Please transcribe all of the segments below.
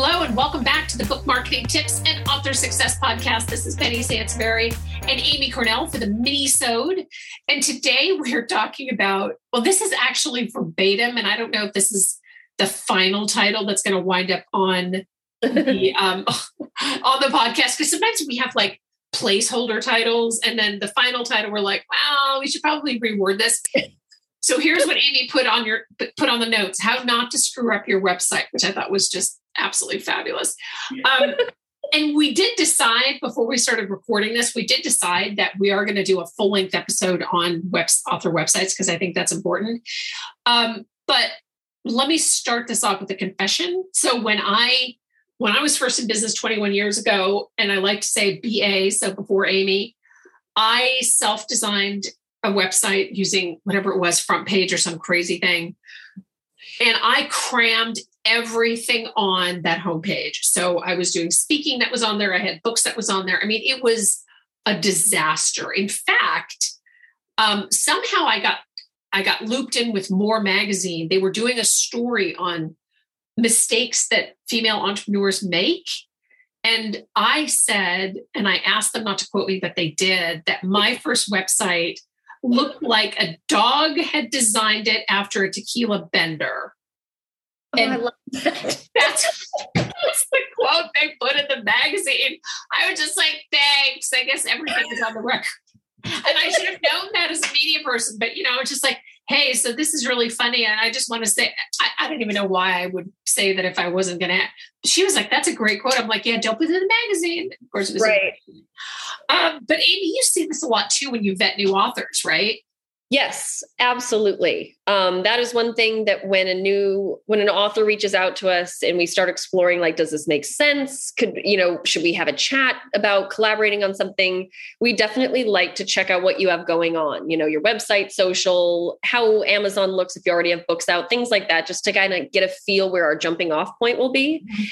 Hello, and welcome back to the Book Marketing Tips and Author Success Podcast. This is Penny Sansevieri and Amy Cornell for the mini-sode. And today we're talking about, well, this is actually verbatim, and I don't know if this is the final title that's going to wind up on the um, on the podcast because sometimes we have like placeholder titles, and then the final title we're like, well, we should probably reword this. So here's what Amy put on your put on the notes: how not to screw up your website, which I thought was just absolutely fabulous. Um, and we did decide before we started recording this, we did decide that we are going to do a full length episode on web, author websites because I think that's important. Um, but let me start this off with a confession. So when I when I was first in business 21 years ago, and I like to say BA, so before Amy, I self-designed a website using whatever it was, FrontPage or some crazy thing. And I crammed everything on that homepage. So I was doing speaking that was on there. I had books that was on there. I mean, it was a disaster. In fact, um, somehow I got I got looped in with More Magazine. They were doing a story on mistakes that female entrepreneurs make. And I said, and I asked them not to quote me, but they did, that my first website looked like a dog had designed it after a tequila bender. And I love that. That's, that's the quote they put in the magazine. I was just like, thanks. I guess everything is on the record. And I should have known that as a media person, but you know, it's just like, hey, so this is really funny. And I just want to say, I, I don't even know why I would say that if I wasn't going to. She was like, that's a great quote. I'm like, yeah, don't put it in the magazine. Of course, it was. Right. Um, but Amy, you see this a lot too when you vet new authors, right? Yes, absolutely. Um, that is one thing that when a new when an author reaches out to us and we start exploring, like, does this make sense? Could you know, should we have a chat about collaborating on something? We definitely like to check out what you have going on. You know, your website, social, how Amazon looks if you already have books out, things like that, just to kind of get a feel where our jumping off point will be. Mm-hmm.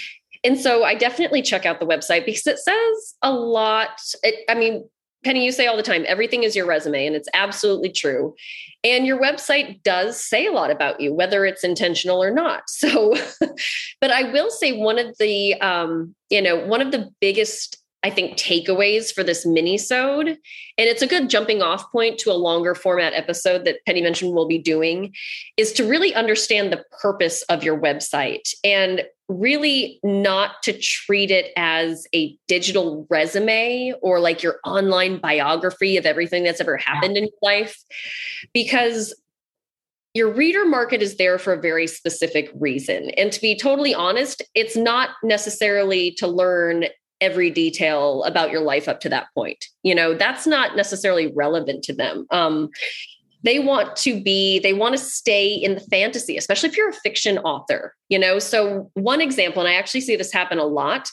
And so I definitely check out the website because it says a lot. It, I mean, Penny, you say all the time, everything is your resume, and it's absolutely true. And your website does say a lot about you, whether it's intentional or not. So, but I will say one of the, um, you know, one of the biggest I think, takeaways for this mini-sode. And it's a good jumping off point to a longer format episode that Penny mentioned we'll be doing, is to really understand the purpose of your website and really not to treat it as a digital resume or like your online biography of everything that's ever happened in your life. Because your reader market is there for a very specific reason. And to be totally honest, it's not necessarily to learn every detail about your life up to that point. You know, that's not necessarily relevant to them. Um, they want to be, they want to stay in the fantasy, especially if you're a fiction author, you know. So, one example, and I actually see this happen a lot,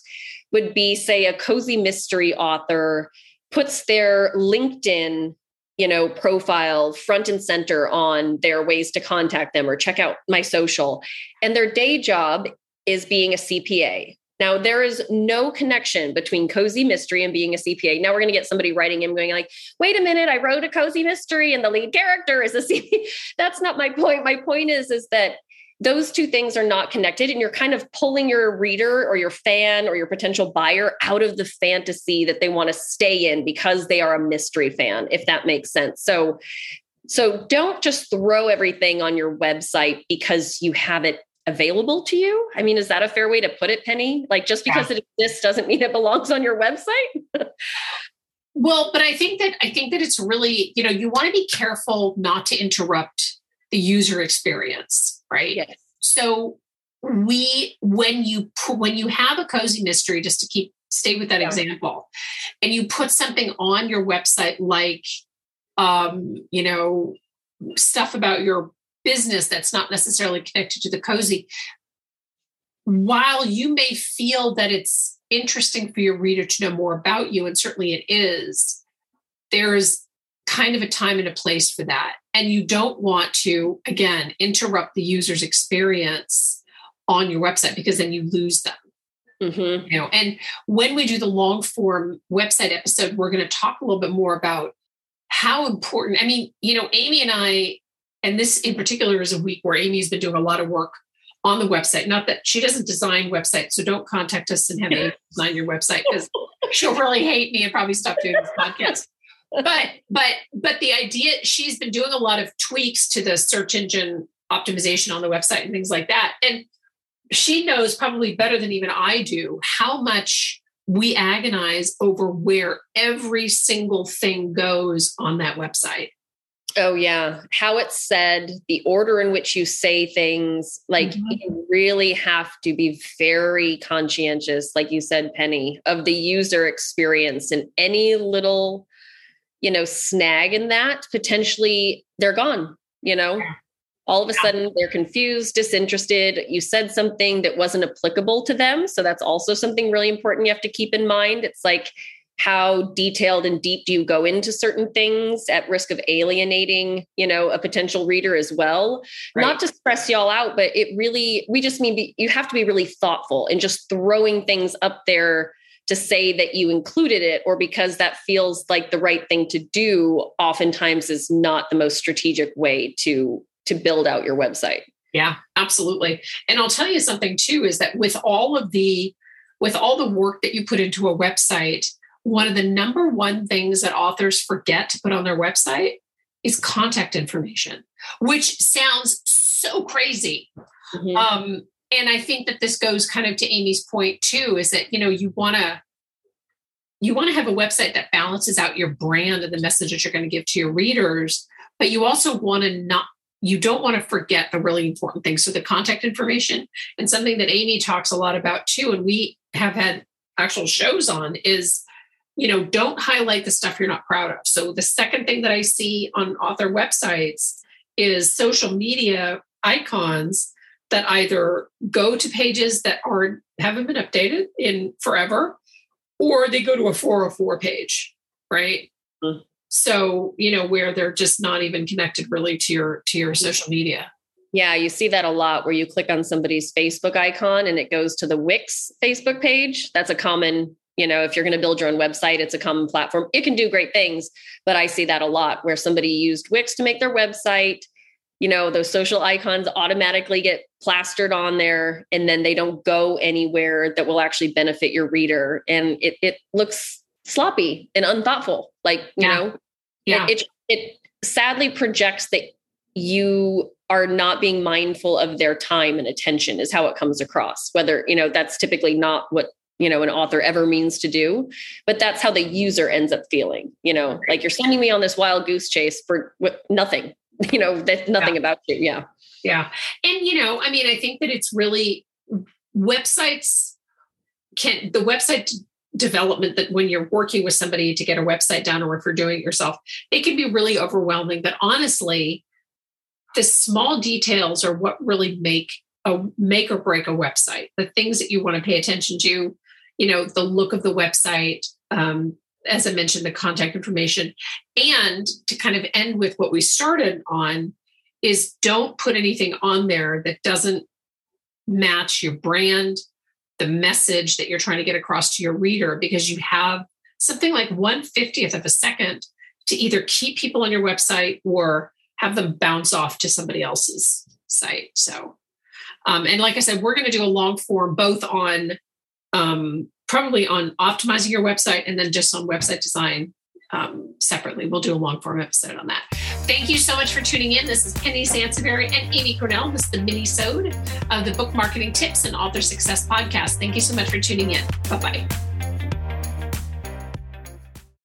would be say a cozy mystery author puts their LinkedIn you know profile front and center on their ways to contact them or check out my social and their day job is being a CPA now, there is no connection between cozy mystery and being a CPA. Now we're going to get somebody writing in going like, wait a minute, I wrote a cozy mystery and the lead character is a CPA. That's not my point. My point is, is that those two things are not connected and you're kind of pulling your reader or your fan or your potential buyer out of the fantasy that they want to stay in because they are a mystery fan if that makes sense so so don't just throw everything on your website because you have it available to you? I mean, is that a fair way to put it, Penny? Like just because yeah. it exists doesn't mean it belongs on your website? well, but I think that I think that it's really, you know, you want to be careful not to interrupt the user experience, right? Yes. So we when you when you have a cozy mystery just to keep stay with that yeah. example and you put something on your website like um you know stuff about your business that's not necessarily connected to the cozy, while you may feel that it's interesting for your reader to know more about you, and certainly it is, there's kind of a time and a place for that. And you don't want to, again, interrupt the user's experience on your website because then you lose them. Mm-hmm. You know, and when we do the long form website episode, we're going to talk a little bit more about how important. I mean, you know, Amy and I and this in particular is a week where Amy's been doing a lot of work on the website. Not that she doesn't design websites, so don't contact us and have Amy design your website because she'll really hate me and probably stop doing this podcast. But but but the idea she's been doing a lot of tweaks to the search engine optimization on the website and things like that. And she knows probably better than even I do how much we agonize over where every single thing goes on that website. Oh, yeah. How it's said, the order in which you say things, like mm-hmm. you really have to be very conscientious, like you said, Penny, of the user experience and any little, you know, snag in that, potentially they're gone, you know? All of a sudden, they're confused, disinterested. You said something that wasn't applicable to them. So, that's also something really important you have to keep in mind. It's like, how detailed and deep do you go into certain things at risk of alienating you know a potential reader as well? Right. not to stress y'all out but it really we just mean be, you have to be really thoughtful and just throwing things up there to say that you included it or because that feels like the right thing to do oftentimes is not the most strategic way to to build out your website. Yeah absolutely. And i'll tell you something too is that with all of the with all the work that you put into a website one of the number one things that authors forget to put on their website is contact information, which sounds so crazy. Mm-hmm. Um, and I think that this goes kind of to Amy's point too, is that you know you want to you want to have a website that balances out your brand and the message that you're going to give to your readers, but you also want to not you don't want to forget the really important things. So the contact information and something that Amy talks a lot about too, and we have had actual shows on is you know, don't highlight the stuff you're not proud of. So the second thing that I see on author websites is social media icons that either go to pages that are haven't been updated in forever or they go to a 404 page, right? Mm-hmm. So, you know, where they're just not even connected really to your to your social media. Yeah, you see that a lot where you click on somebody's Facebook icon and it goes to the Wix Facebook page. That's a common you know if you're going to build your own website it's a common platform. It can do great things but i see that a lot where somebody used wix to make their website you know those social icons automatically get plastered on there and then they don't go anywhere that will actually benefit your reader. And it, it looks sloppy and unthoughtful like you yeah. know? Yeah. it, it, it sadly projects that you are not being mindful of their time and attention is how it comes across whether you know that's typically not what you know an author ever means to do but that's how the user ends up feeling you know like you're sending me on this wild goose chase for nothing you know that's nothing yeah. about you yeah. Yeah and you know i mean i think that it's really websites can the website development that when you're working with somebody to get a website down or if you're doing it yourself it can be really overwhelming but honestly the small details are what really make a make or break a website. The things that you want to pay attention to you know the look of the website um, as i mentioned the contact information. And to kind of end with what we started on is don't put anything on there that doesn't match your brand the message that you're trying to get across to your reader because you have something like 150th of a second to either keep people on your website or have them bounce off to somebody else's site. So um, and like i said we're going to do a long form both on um, probably on optimizing your website and then just on website design um, separately. We'll do a long form episode on that. Thank you so much for tuning in. This is Penny Sansevieri and Amy Cornell. This is the mini-sode of the Book Marketing Tips and Author Success Podcast. Thank you so much for tuning in. Bye-bye.